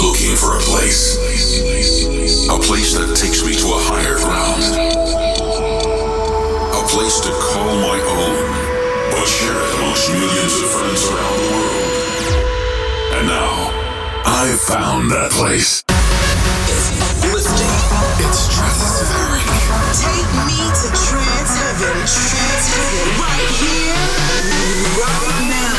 Looking for a place. A place that takes me to a higher ground. A place to call my own, but share it amongst millions of friends around the world. And now, I've found that place. It's uplifting. It's stratospheric. Take me to trance heaven. Trance heaven. Right here. Right now.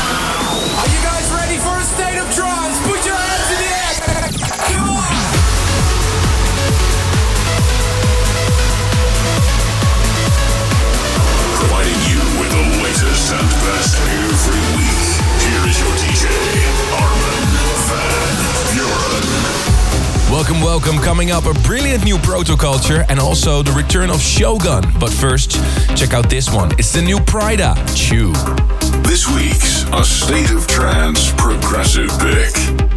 Is your DJ, Armin van Buuren. Welcome, welcome. Coming up, a brilliant new protoculture and also the return of Shogun. But first, check out this one. It's the new Prydz, Chew. This week's A State of Trance Progressive Pick.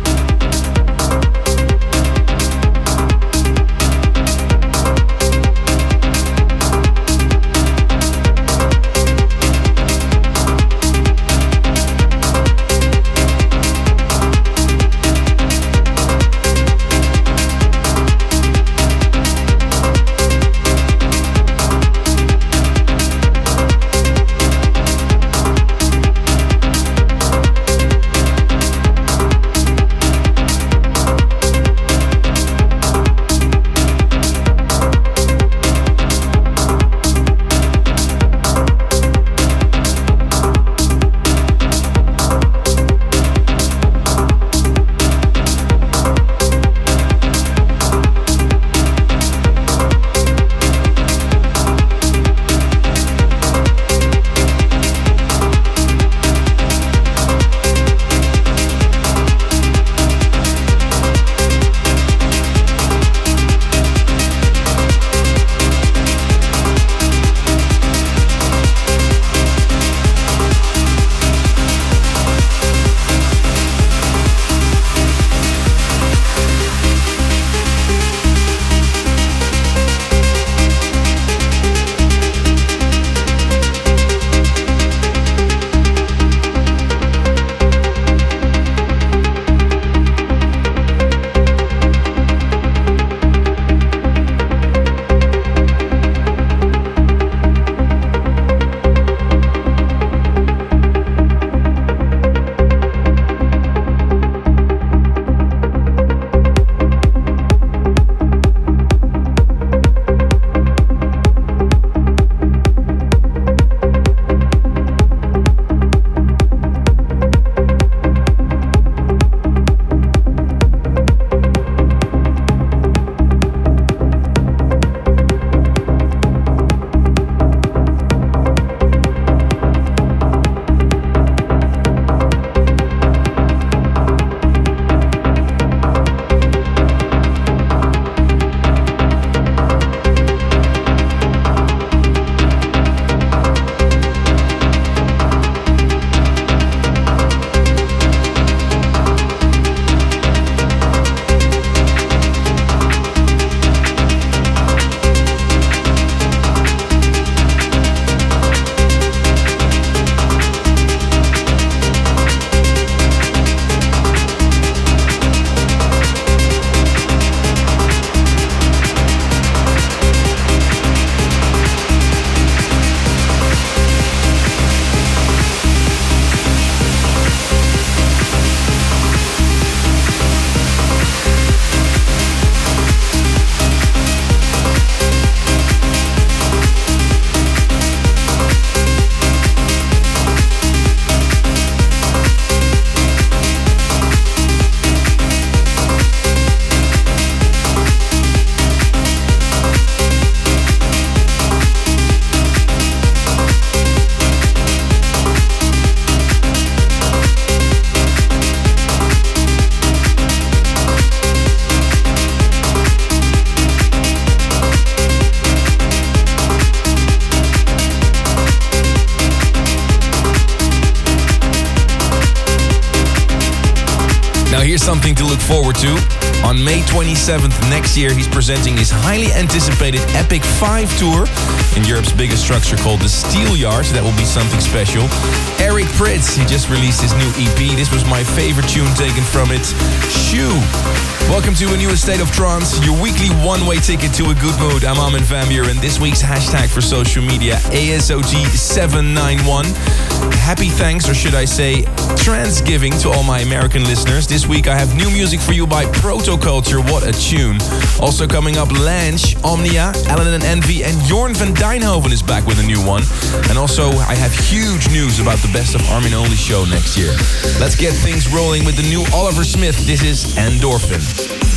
Forward to. On May 27th next year, he's presenting his highly anticipated Epic 5 tour in Europe's biggest structure called the Steelyard. So that will be something special. Eric Prydz, he just released his new EP. This was my favorite tune taken from it, Shoe. Welcome to a new State of Trance, your weekly one-way ticket to a good mood. I'm Armin van and this week's hashtag for social media, ASOT791. Happy thanks, or should I say, Transgiving to all my American listeners. This week I have new music for you by Protoculture. What a tune. Also coming up, Lange, Omnia, Allen and Envy, and Jorn van Deynhoven is back with a new one. And also, I have huge news about the Best of Armin Only show next year. Let's get things rolling with the new Oliver Smith. This is Endorphin.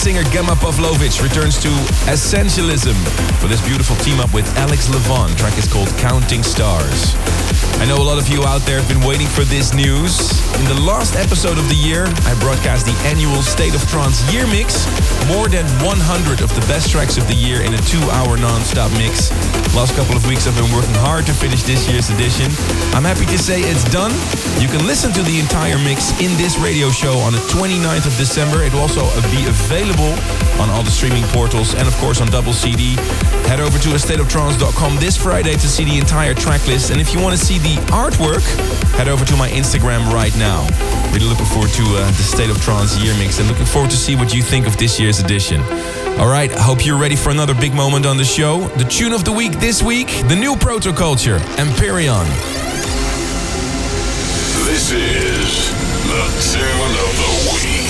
Singer Gemma Pavlovich returns to Essentialism for this beautiful team up with Alex Leavon. Track is called Counting Stars. I know a lot of you out there have been waiting for this news. In the last episode of the year, I broadcast the annual State of Trance Year Mix. More than 100 of the best tracks of the year in a two-hour non-stop mix. Last couple of weeks I've been working hard to finish this year's edition. I'm happy to say it's done. You can listen to the entire mix in this radio show on the 29th of December. It will also be available on all the streaming portals and of course on double CD. Head over to astateoftrance.com this Friday to see the entire track list. And if you want to see the artwork, head over to my Instagram right now. Really looking forward to uh, the State of Trance year mix and looking forward to see what you think of this year's edition. All right, hope you're ready for another big moment on the show. The tune of the week this week, the new Protoculture, Empyrean. This is the tune of the week.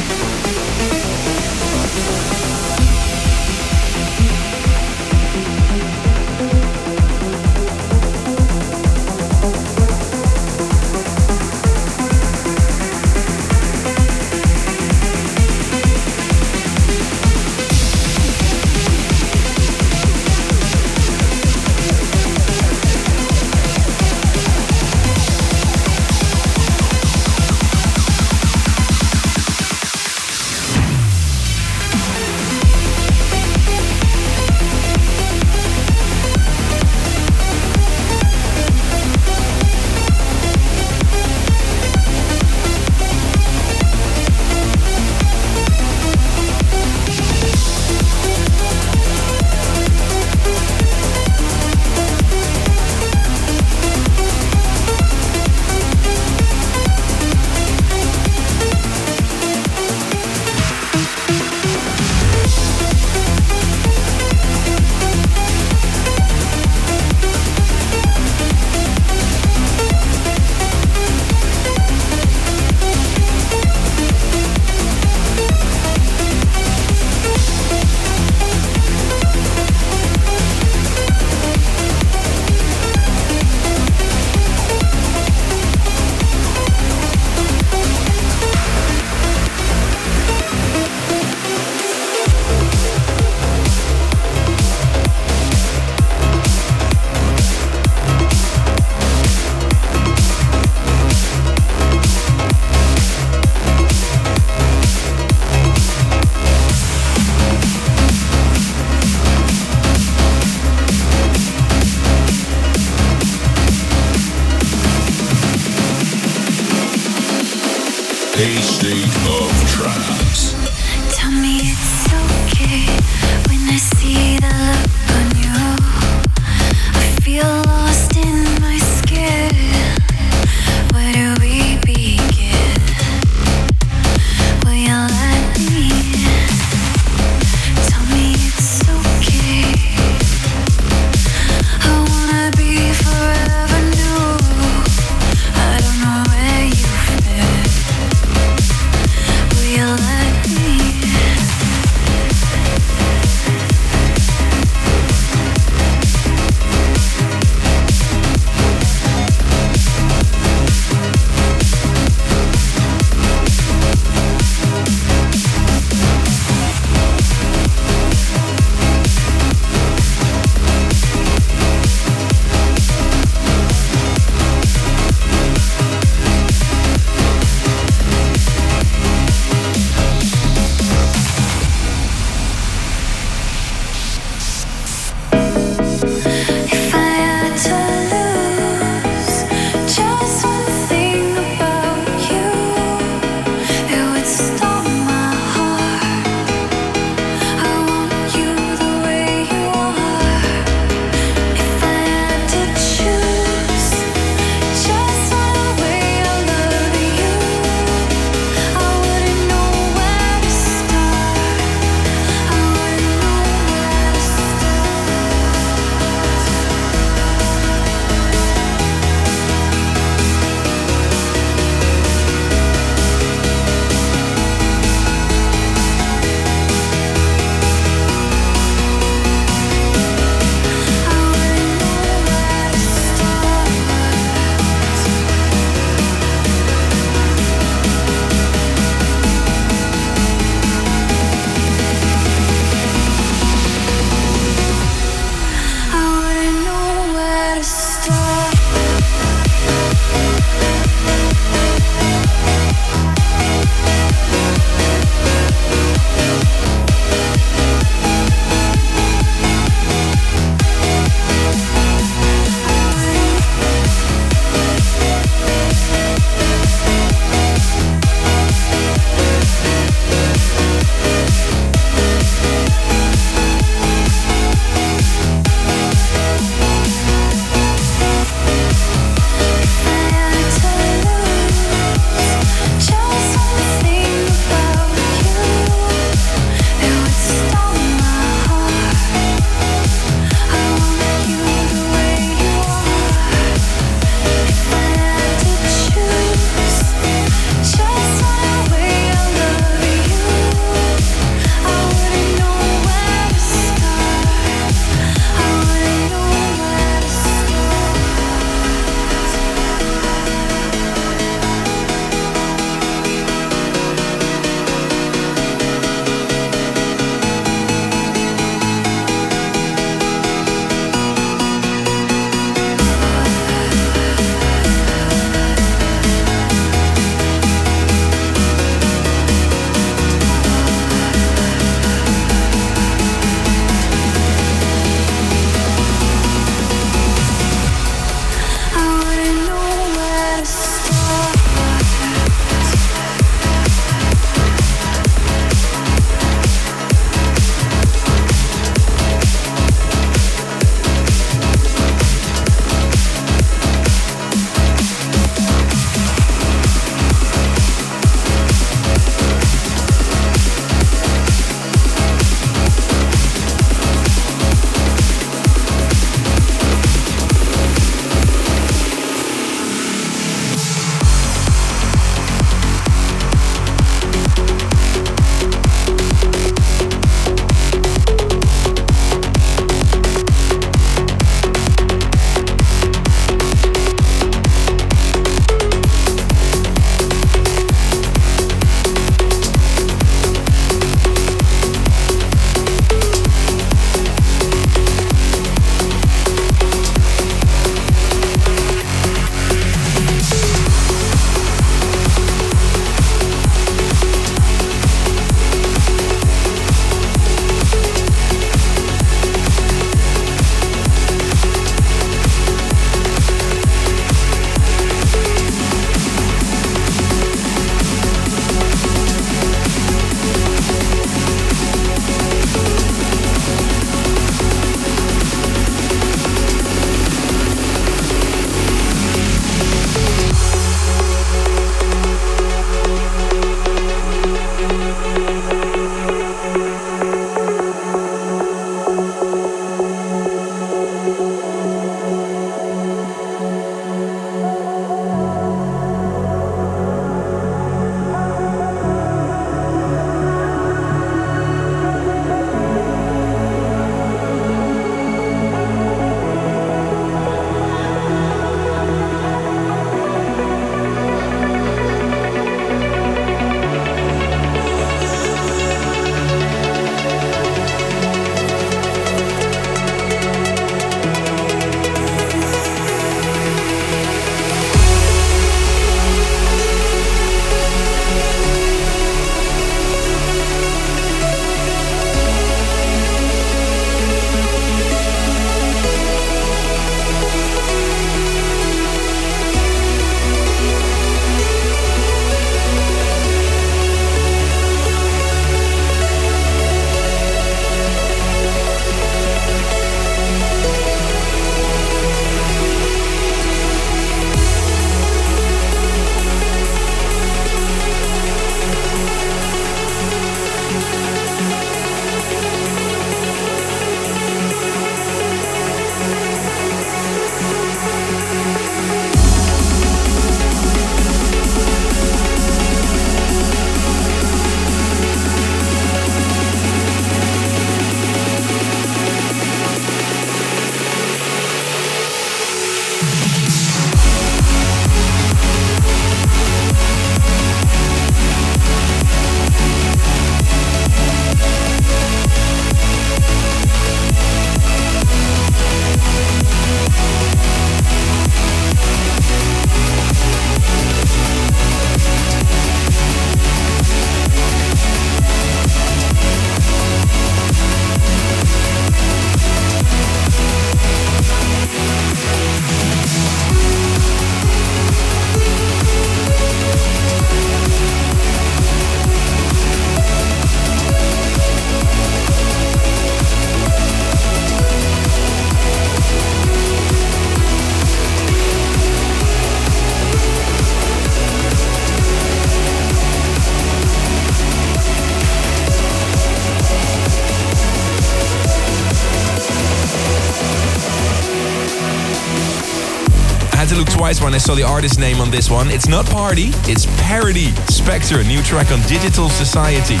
twice when I saw the artist name on this one. It's not Party, it's Parody. Spectre, a new track on Digital Society.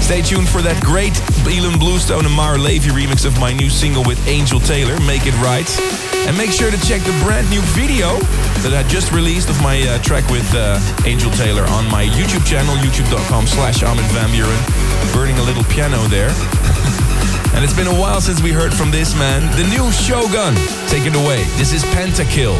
Stay tuned for that great Ilan Bluestone and Maor Levi remix of my new single with Angel Taylor, Make It Right. And make sure to check the brand new video that I just released of my uh, track with uh, Angel Taylor on my YouTube channel, youtube.com slash Armin van Buuren. Burning a little piano there. and it's been a while since we heard from this man. The new Shogun. Take it away. This is Pentakill.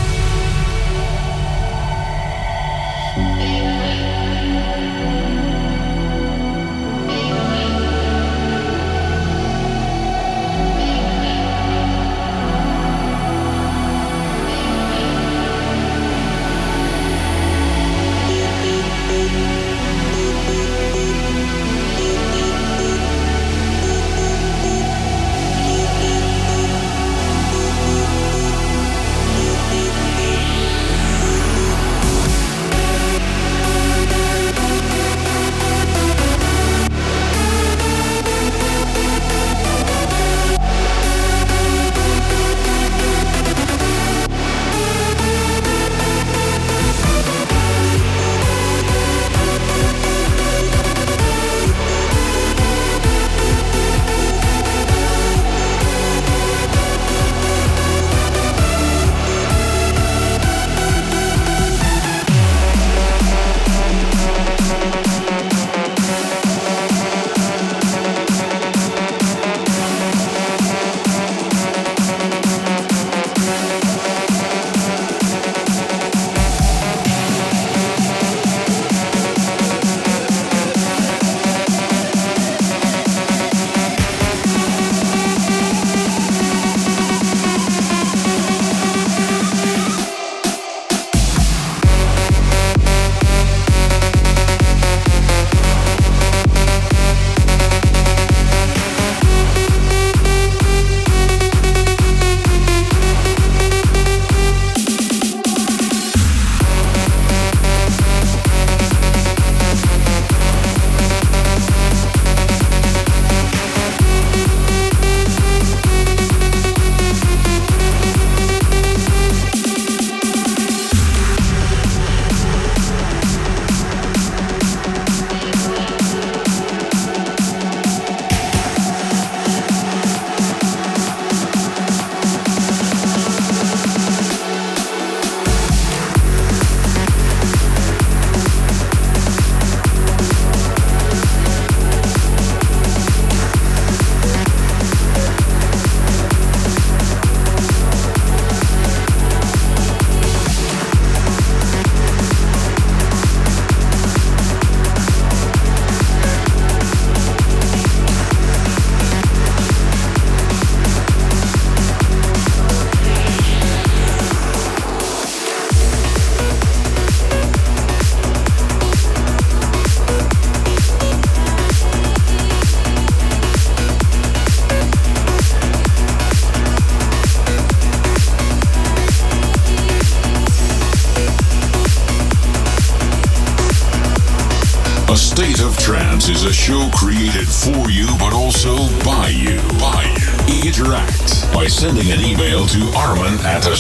At a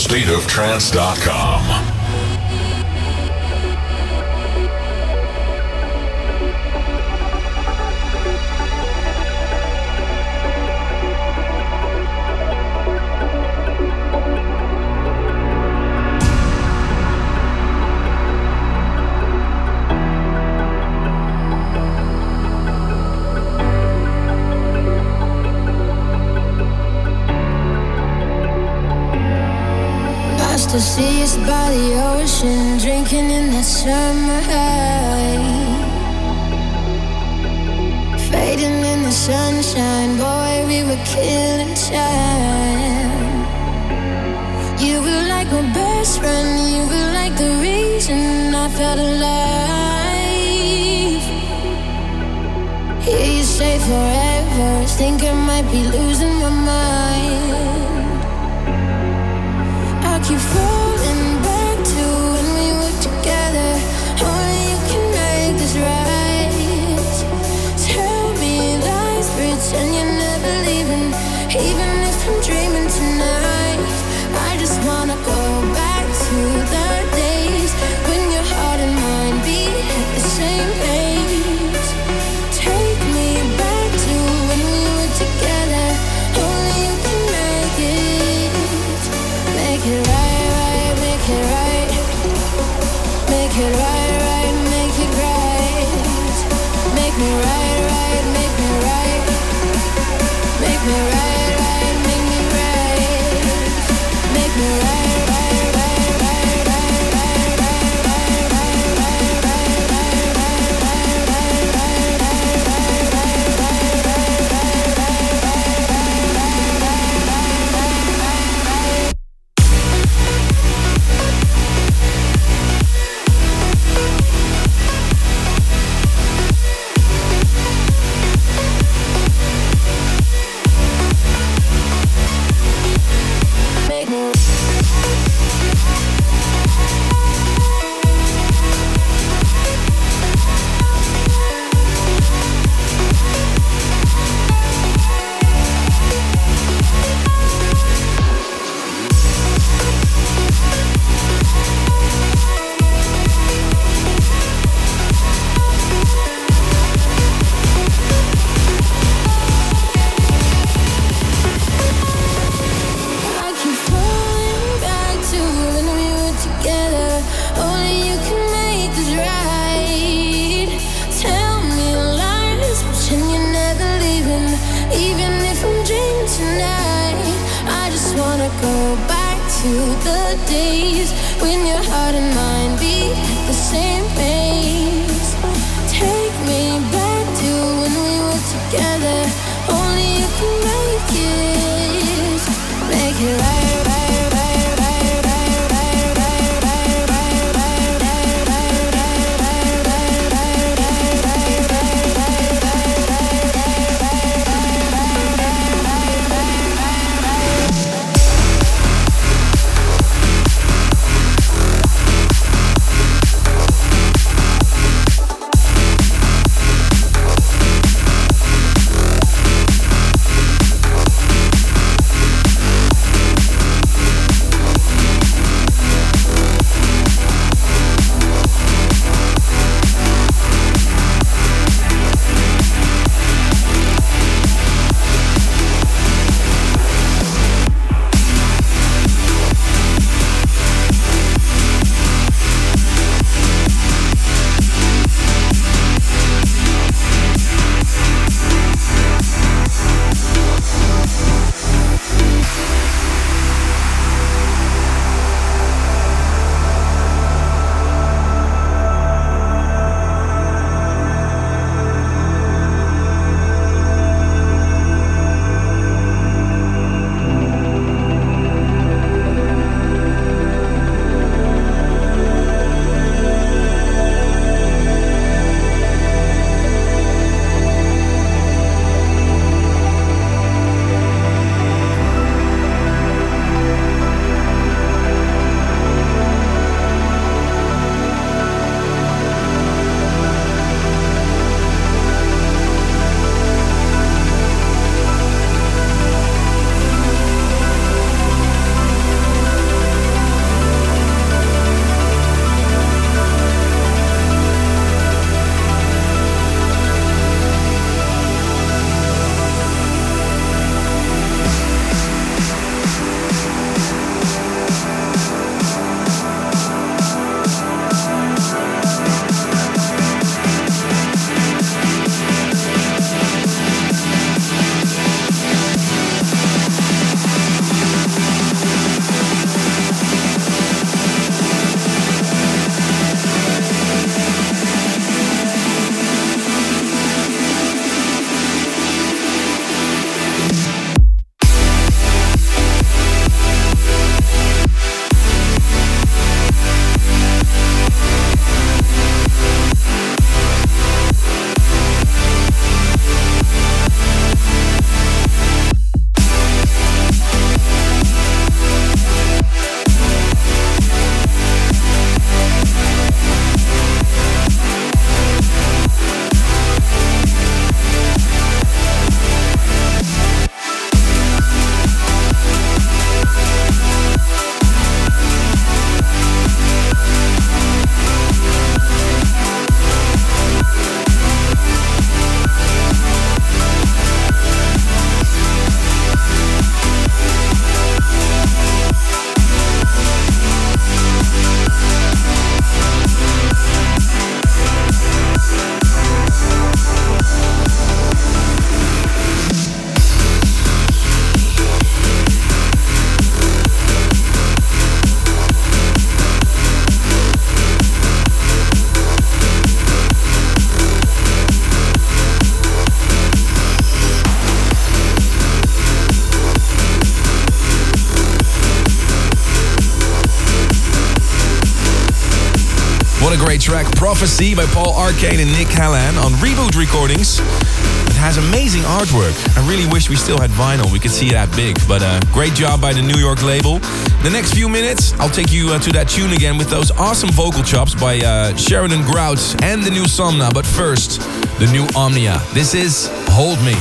track. Prophecy by Paul Arcane and Nick Hallan on Reboot Recordings. It has amazing artwork. I really wish we still had vinyl. We could see it that big. But uh, great job by the New York label. The next few minutes, I'll take you uh, to that tune again with those awesome vocal chops by uh, Sheridan Grout and the new Somna. But first, the new Omnia. This is hold me.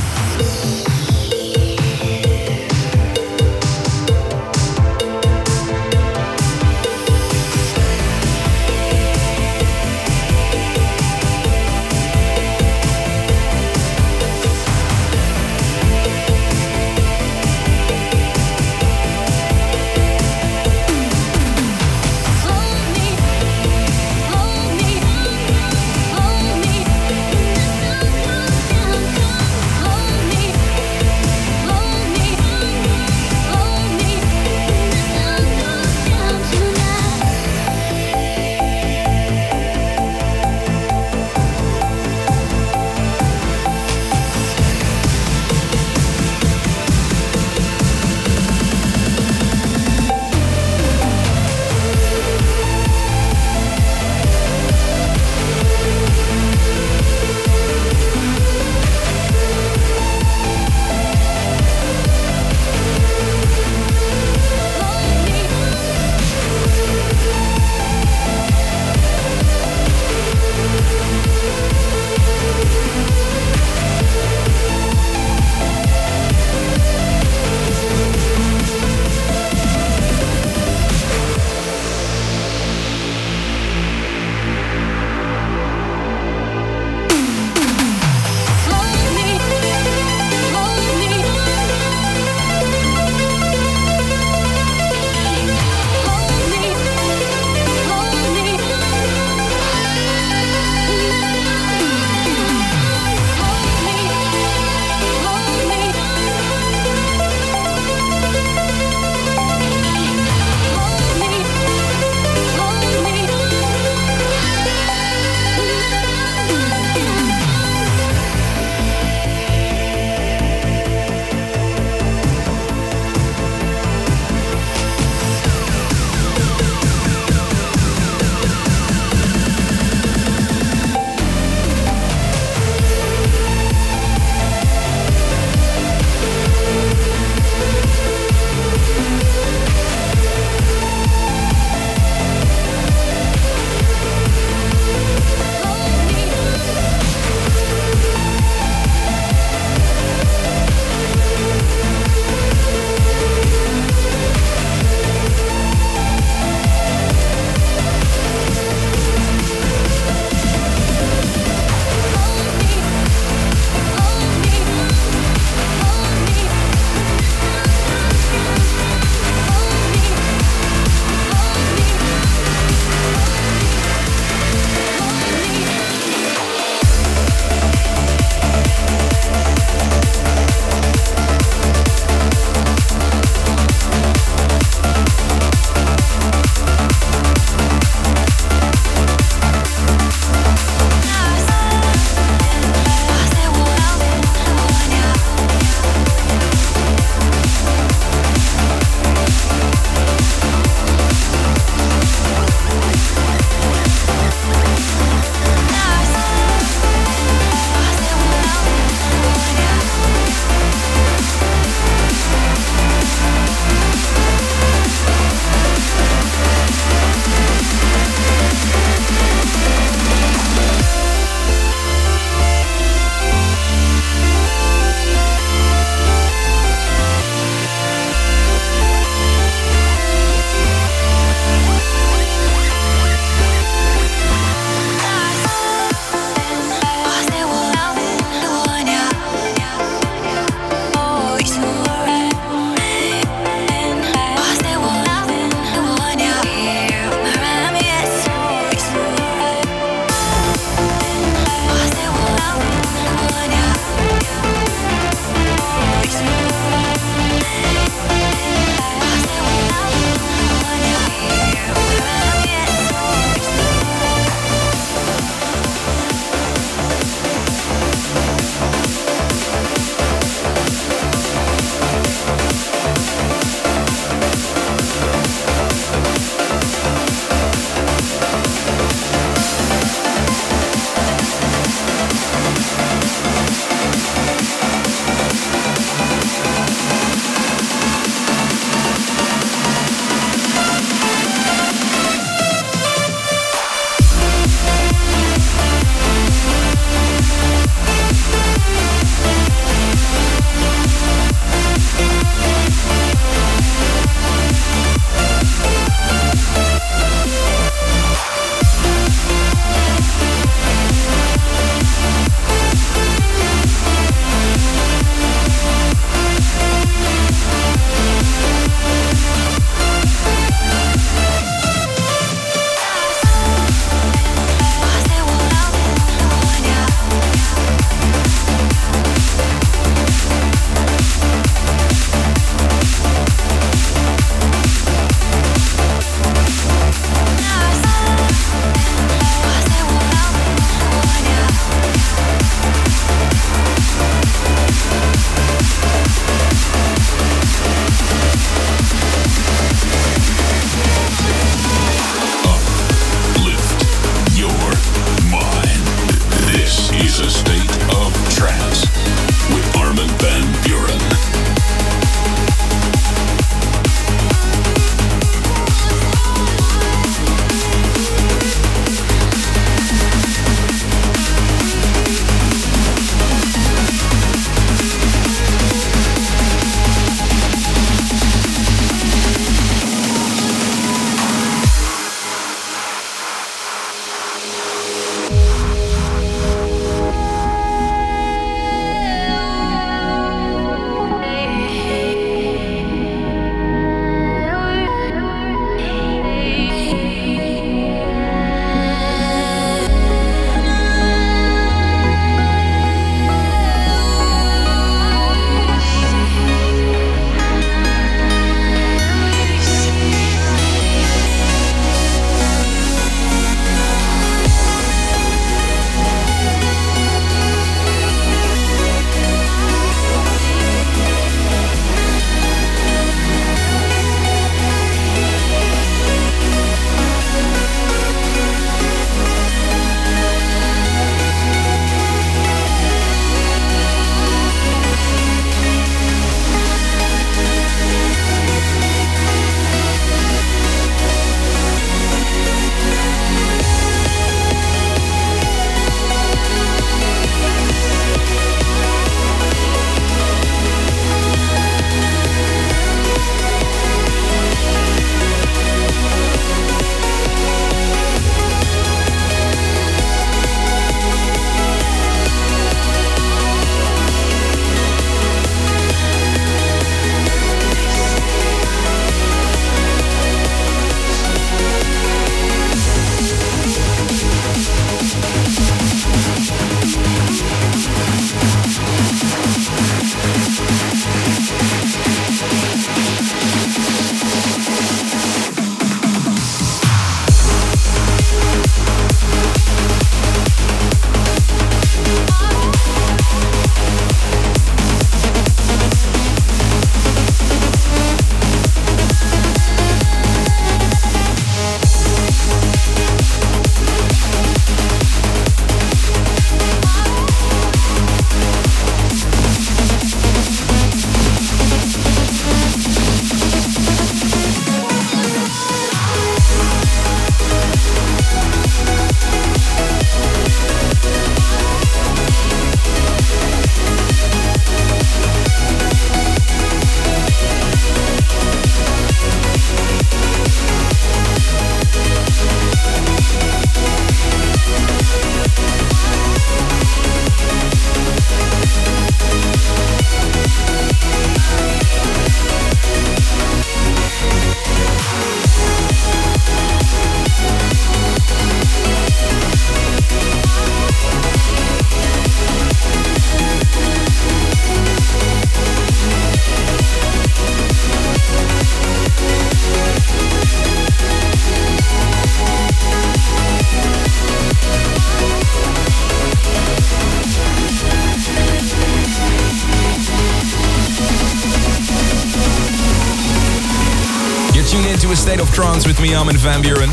Trance with me, Armin van Buuren.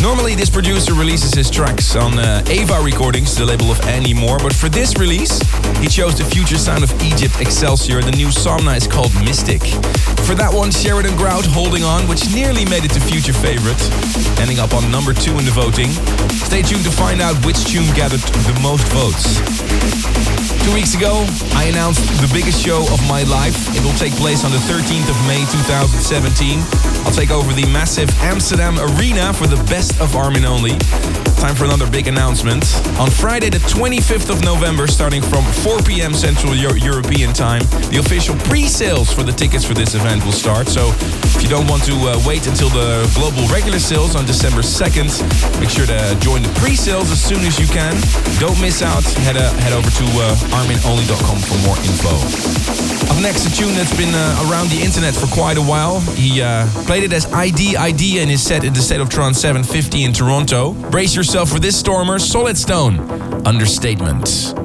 Normally, this producer releases his tracks on uh, Ava Recordings, the label of Andy Moore, but for this release, he chose the future sound of Egypt Excelsior. The new Somna is called Mystic. For that one, Sheridan Grout Holding On, which nearly made it to future favorite, ending up on number two in the voting. Stay tuned to find out which tune gathered the most votes. Two weeks ago, I announced the biggest show of my life. It will take place on the 13th of May 2017. I'll take over the massive Amsterdam Arena for the best of Armin only. Time for another big announcement. On Friday, the 25th of November, starting from 4 p.m. Central Euro- European Time, the official pre-sales for the tickets for this event will start. So if you don't want to uh, wait until the global regular sales on December 2nd, make sure to join the pre-sales as soon as you can. Don't miss out. Head, uh, head over to uh, arminonly.com for more info. Up next, a tune that's been uh, around the internet for quite a while. He uh, played it as ID ID in his set in the State of Trance 750 in Toronto. Brace yourself for this stormer, Solarstone, Understatement.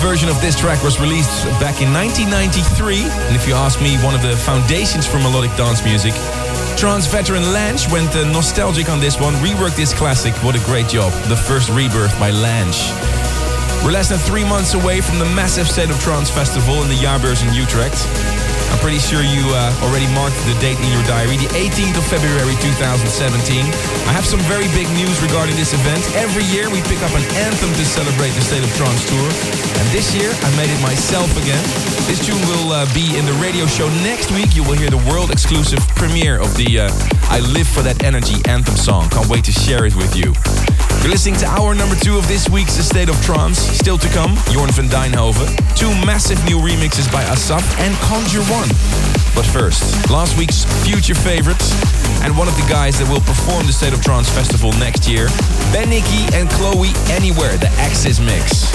Version of this track was released back in 1993, and if you ask me, one of the foundations for melodic dance music. Trance veteran Lange went uh, nostalgic on this one, reworked this classic. What a great job. The first rebirth by Lange. We're less than three months away from the massive State of Trance Festival in the Jaarbeurs in Utrecht. I'm pretty sure you uh, already marked the date in your diary, the 18th of February 2017. I have some very big news regarding this event. Every year we pick up an anthem to celebrate the State of Trance tour. And this year I made it myself again. This tune will uh, be in the radio show next week. You will hear the world exclusive premiere of the uh, I Live for That Energy anthem song. Can't wait to share it with you. You're listening to hour number two of this week's The State of Trance. Still to come, Jorn van Deynhoven. Two massive new remixes by Asaf and Conjure One. But first, last week's future favorites and one of the guys that will perform the State of Trance Festival next year, Ben Nicky and Chloe Anywhere, the Axis Mix.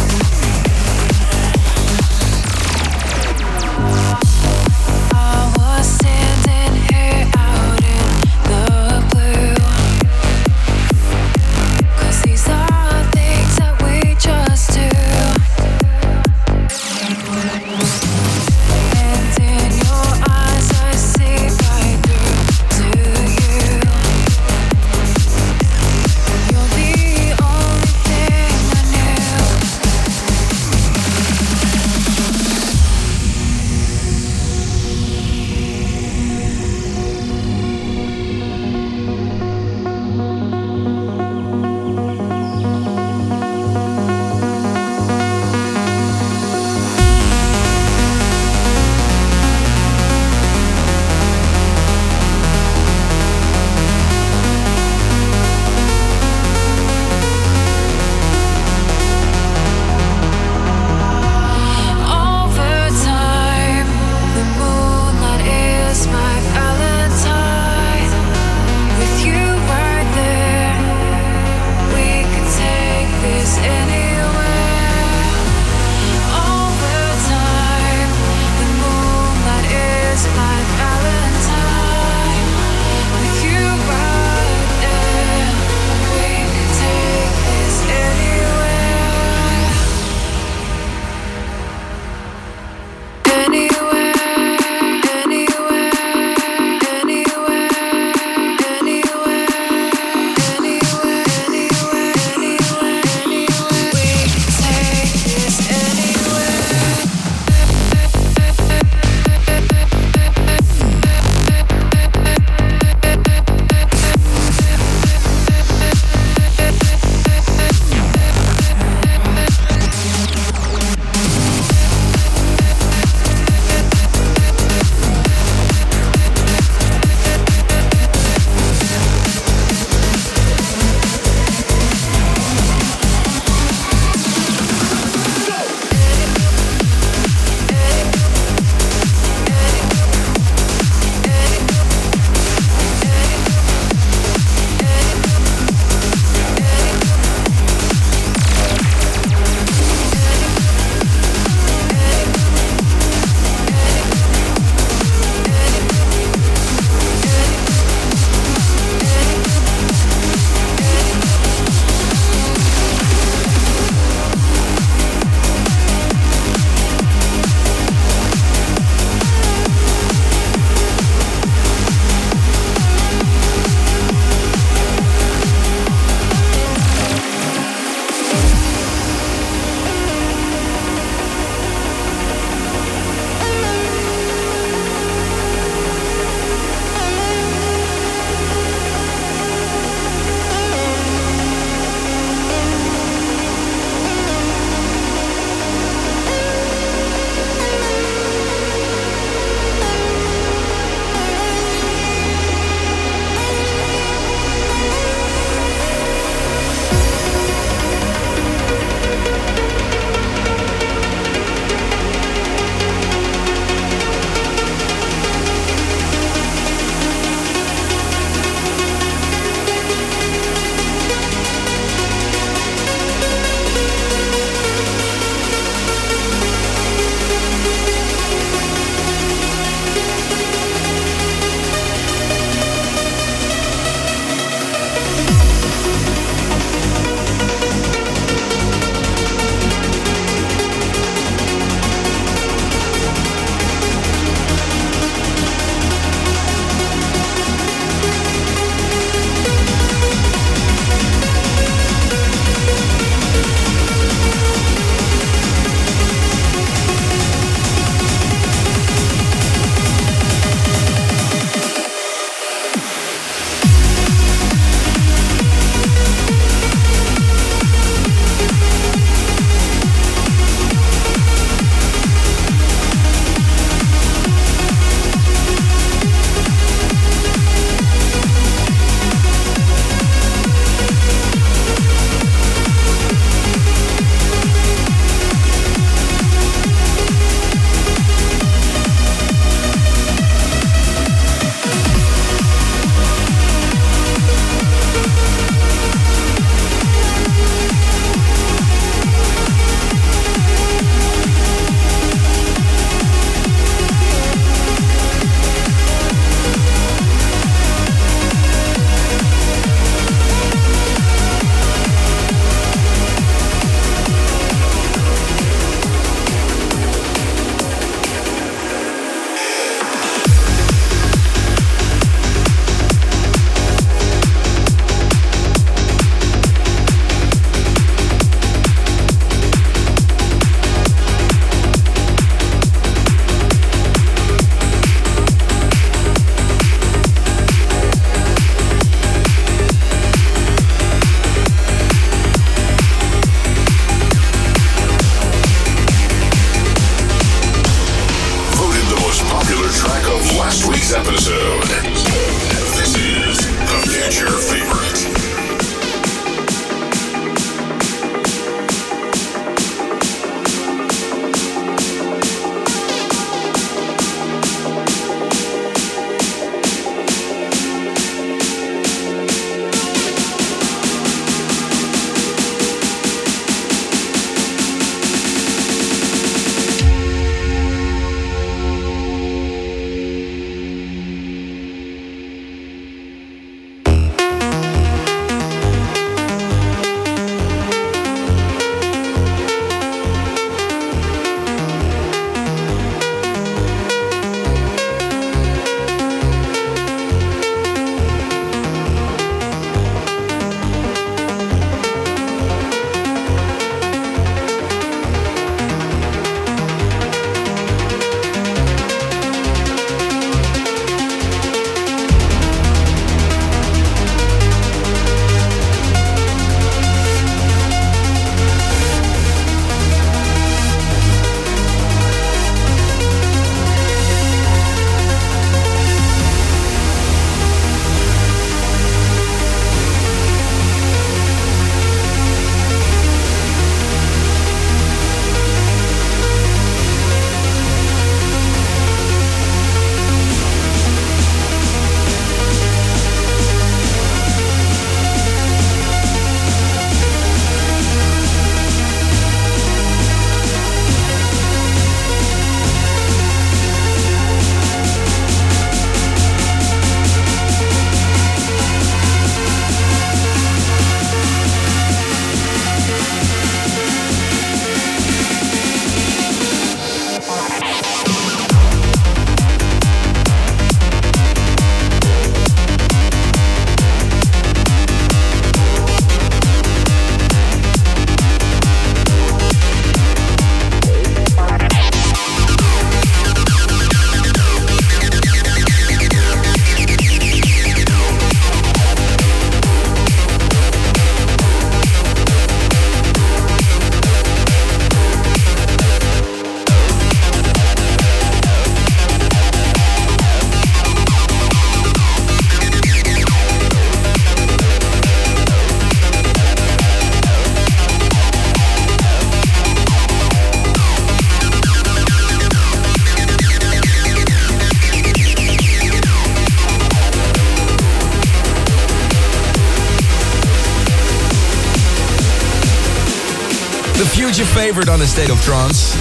Favorite on the State of Trance.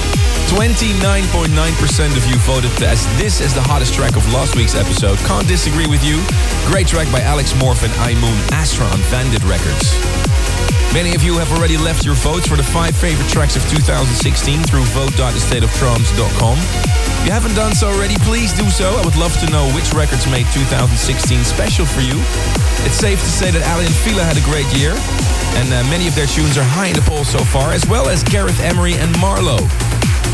29.9% of you voted as this as the hottest track of last week's episode. Can't disagree with you. Great track by Alex Morph and iMoon Astra on Bandit Records. Many of you have already left your votes for the five favorite tracks of 2016 through vote.thestateoftrance.com. If you haven't done so already, please do so. I would love to know which records made 2016 special for you. It's safe to say that Aly and Fila had a great year and uh, many of their tunes are high in the polls so far, as well as Gareth Emery and Marlowe.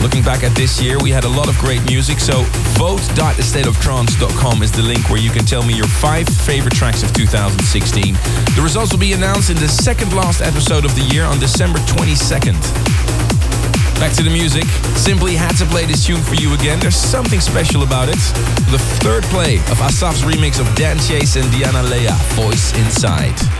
Looking back at this year, we had a lot of great music, so vote.thestateoftrance.com is the link where you can tell me your five favorite tracks of 2016. The results will be announced in the second last episode of the year on December 22nd. Back to the music. Simply had to play this tune for you again. There's something special about it. The third play of Asaf's remix of Dan Chase and Diana Lea, Voice Inside.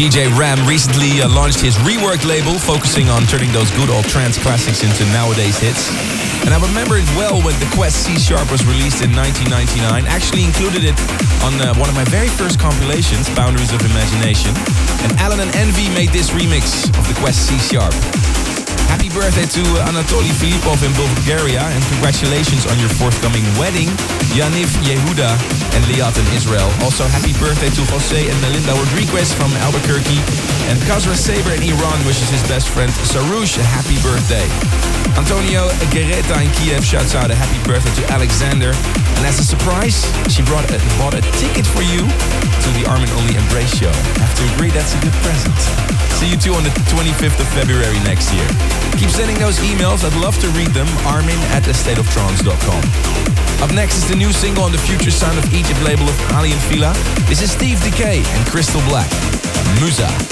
DJ Ram recently uh, launched his reworked label, focusing on turning those good old trance classics into nowadays hits. And I remember it well when the Quest C Sharp was released in 1999. Actually included it on uh, one of my very first compilations, Boundaries of Imagination. And Allen and Envy made this remix of the Quest C Sharp. Happy birthday to Anatoly Filipov in Bulgaria and congratulations on your forthcoming wedding, Yaniv Yehuda and Liat in Israel. Also happy birthday to Jose and Melinda Rodriguez from Albuquerque and Kazra Saber in Iran wishes his best friend Sarush a happy birthday. Antonio Guerreta in Kiev shouts out a happy birthday to Alexander and as a surprise, she brought a, bought a ticket for you to the Armin Only Embrace show. I have to agree that's a good present. See you two on the 25th of February next year. Keep sending those emails. I'd love to read them. Armin at thestateoftrance.com. Up next is the new single on the Future Sound of Egypt label of Aly and Fila. This is Steve Decay and Crystal Black. Musa.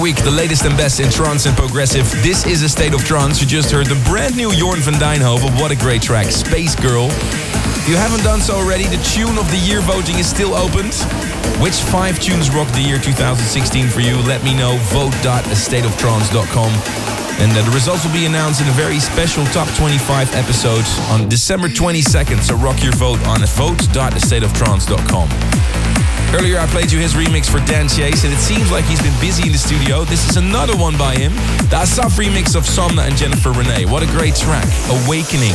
Week, the latest and best in trance and progressive. This is a state of trance. You just heard the brand new Jorn van Deynhoven. What a great track, Space Girl. If you haven't done so already, the tune of the year voting is still open. Which five tunes rocked the year 2016 for you? Let me know. Vote.astateoftrance.com. And uh, the results will be announced in a very special Top 25 episode on December 22nd. So rock your vote on vote.astateoftrance.com. Earlier I played you his remix for Dan Chase and it seems like he's been busy in the studio. This is another one by him. The Asaf remix of Somna and Jennifer Renee. What a great track. Awakening.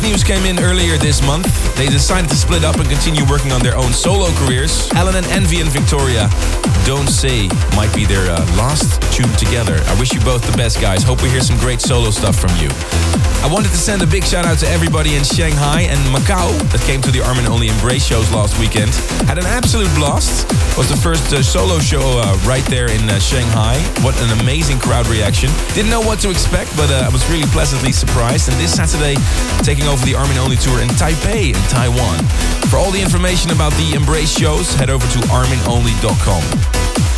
Sad news came in earlier this month. They decided to split up and continue working on their own solo careers. Allen and Envy and Victoria, Don't Say, might be their uh, last tune together. I wish you both the best, guys. Hope we hear some great solo stuff from you. I wanted to send a big shout out to everybody in Shanghai and Macau that came to the Armin Only Embrace shows last weekend. Had an absolute blast. Was the first uh, solo show uh, right there in uh, Shanghai. What an amazing crowd reaction. Didn't know what to expect, but uh, I was really pleasantly surprised. And this Saturday, taking over the Armin Only tour in Taipei in Taiwan. For all the information about the Embrace shows, head over to arminonly.com.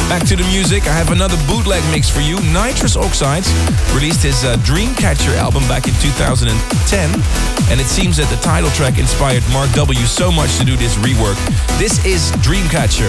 Back to the music, I have another bootleg mix for you. Nitrous Oxides released his uh, Dreamcatcher album back in 2010, and it seems that the title track inspired Mark W. so much to do this rework. This is Dreamcatcher.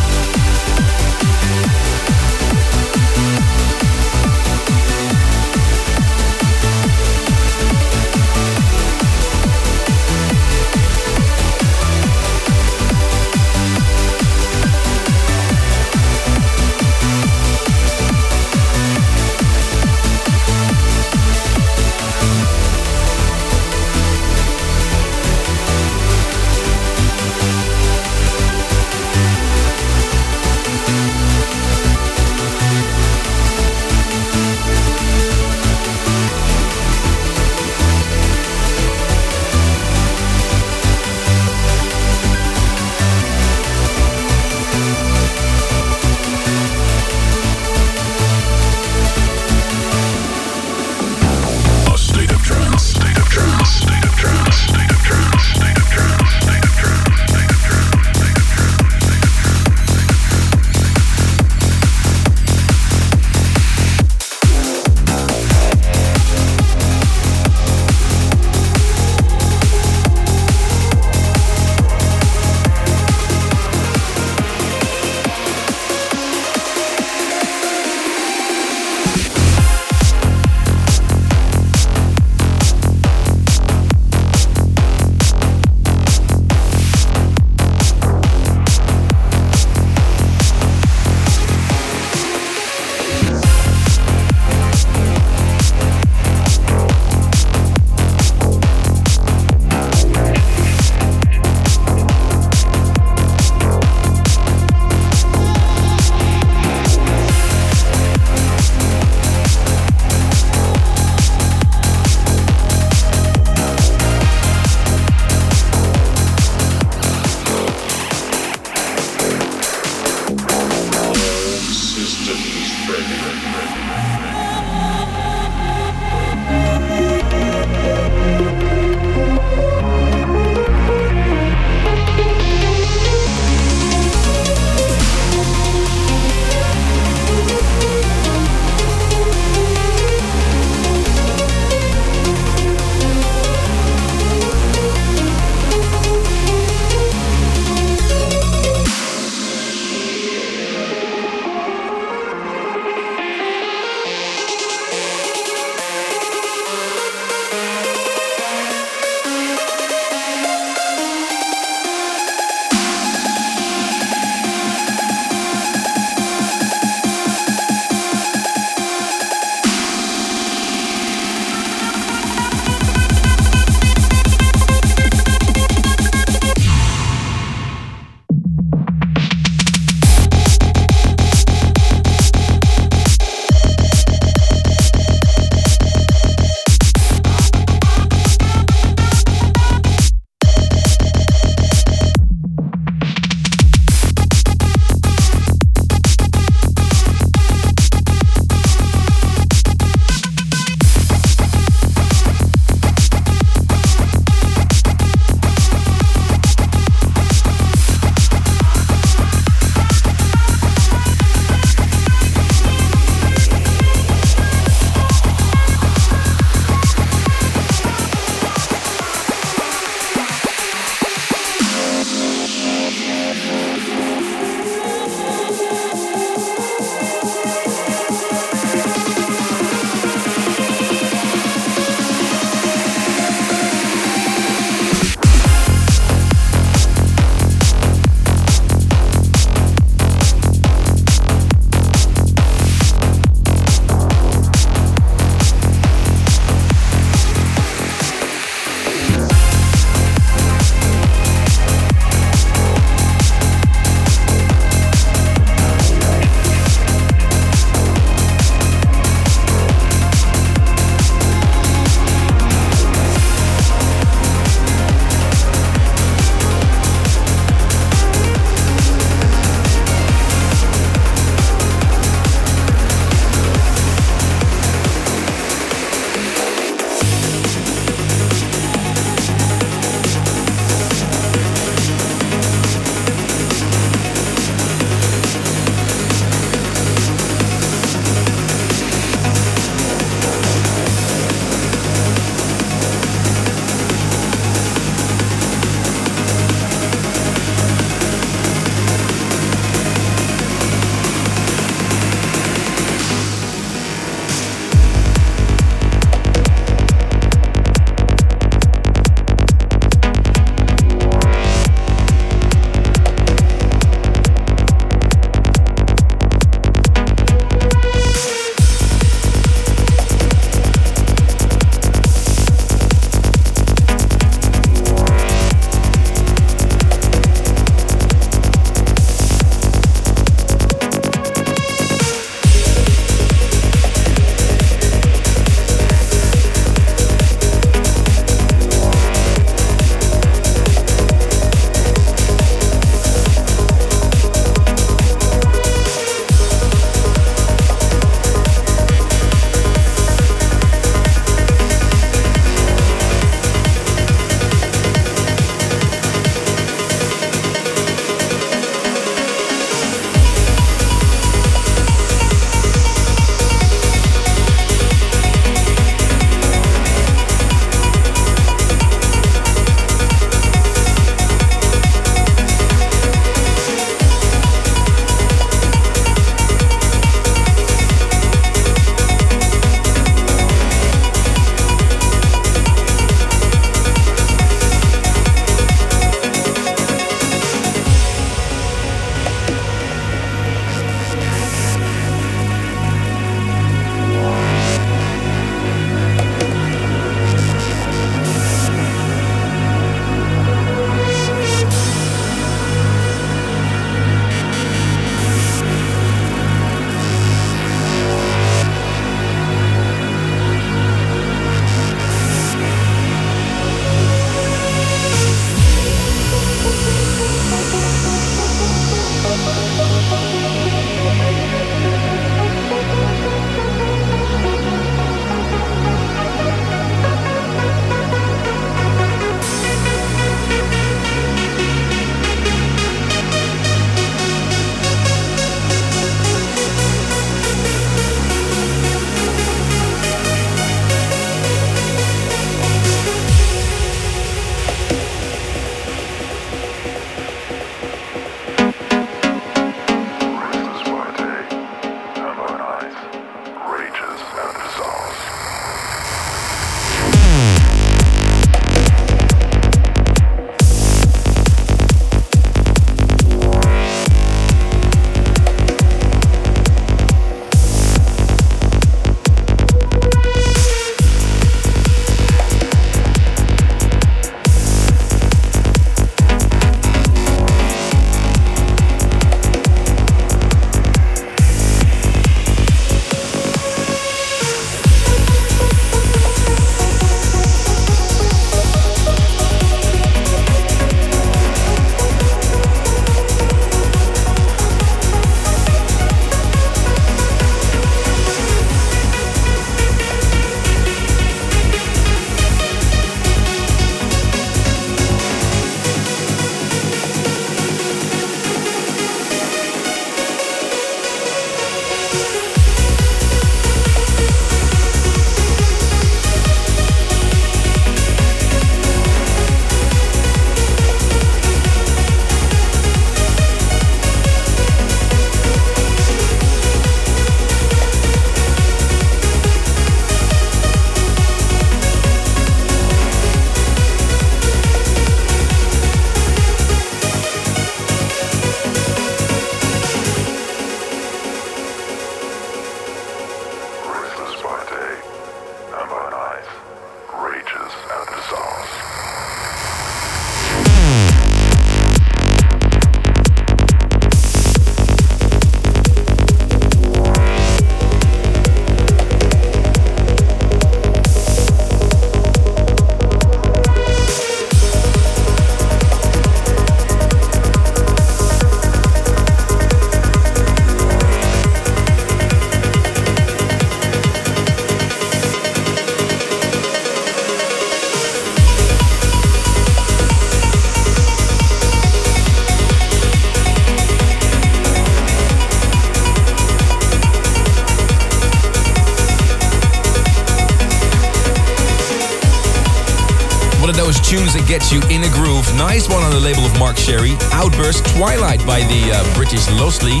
You in a groove. Nice one on the label of Mark Sherry. Outburst Twilight by the uh, British Lostly.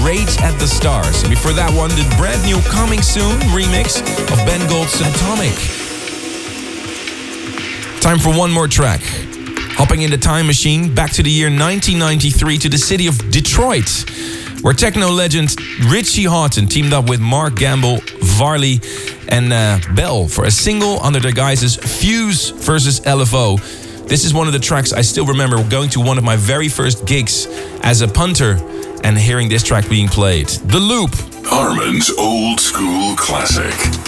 Rage at the Stars. And before that one, the brand new Coming Soon remix of Ben Gold's Atomic. Time for one more track. Hopping in the time machine back to the year 1993 to the city of Detroit, where techno legend Richie Hawtin teamed up with Mark Gamble, Varley, and uh, Bell for a single under their guises Fuse versus LFO. This is one of the tracks I still remember going to one of my very first gigs as a punter and hearing this track being played. The Loop. Armin's old school classic.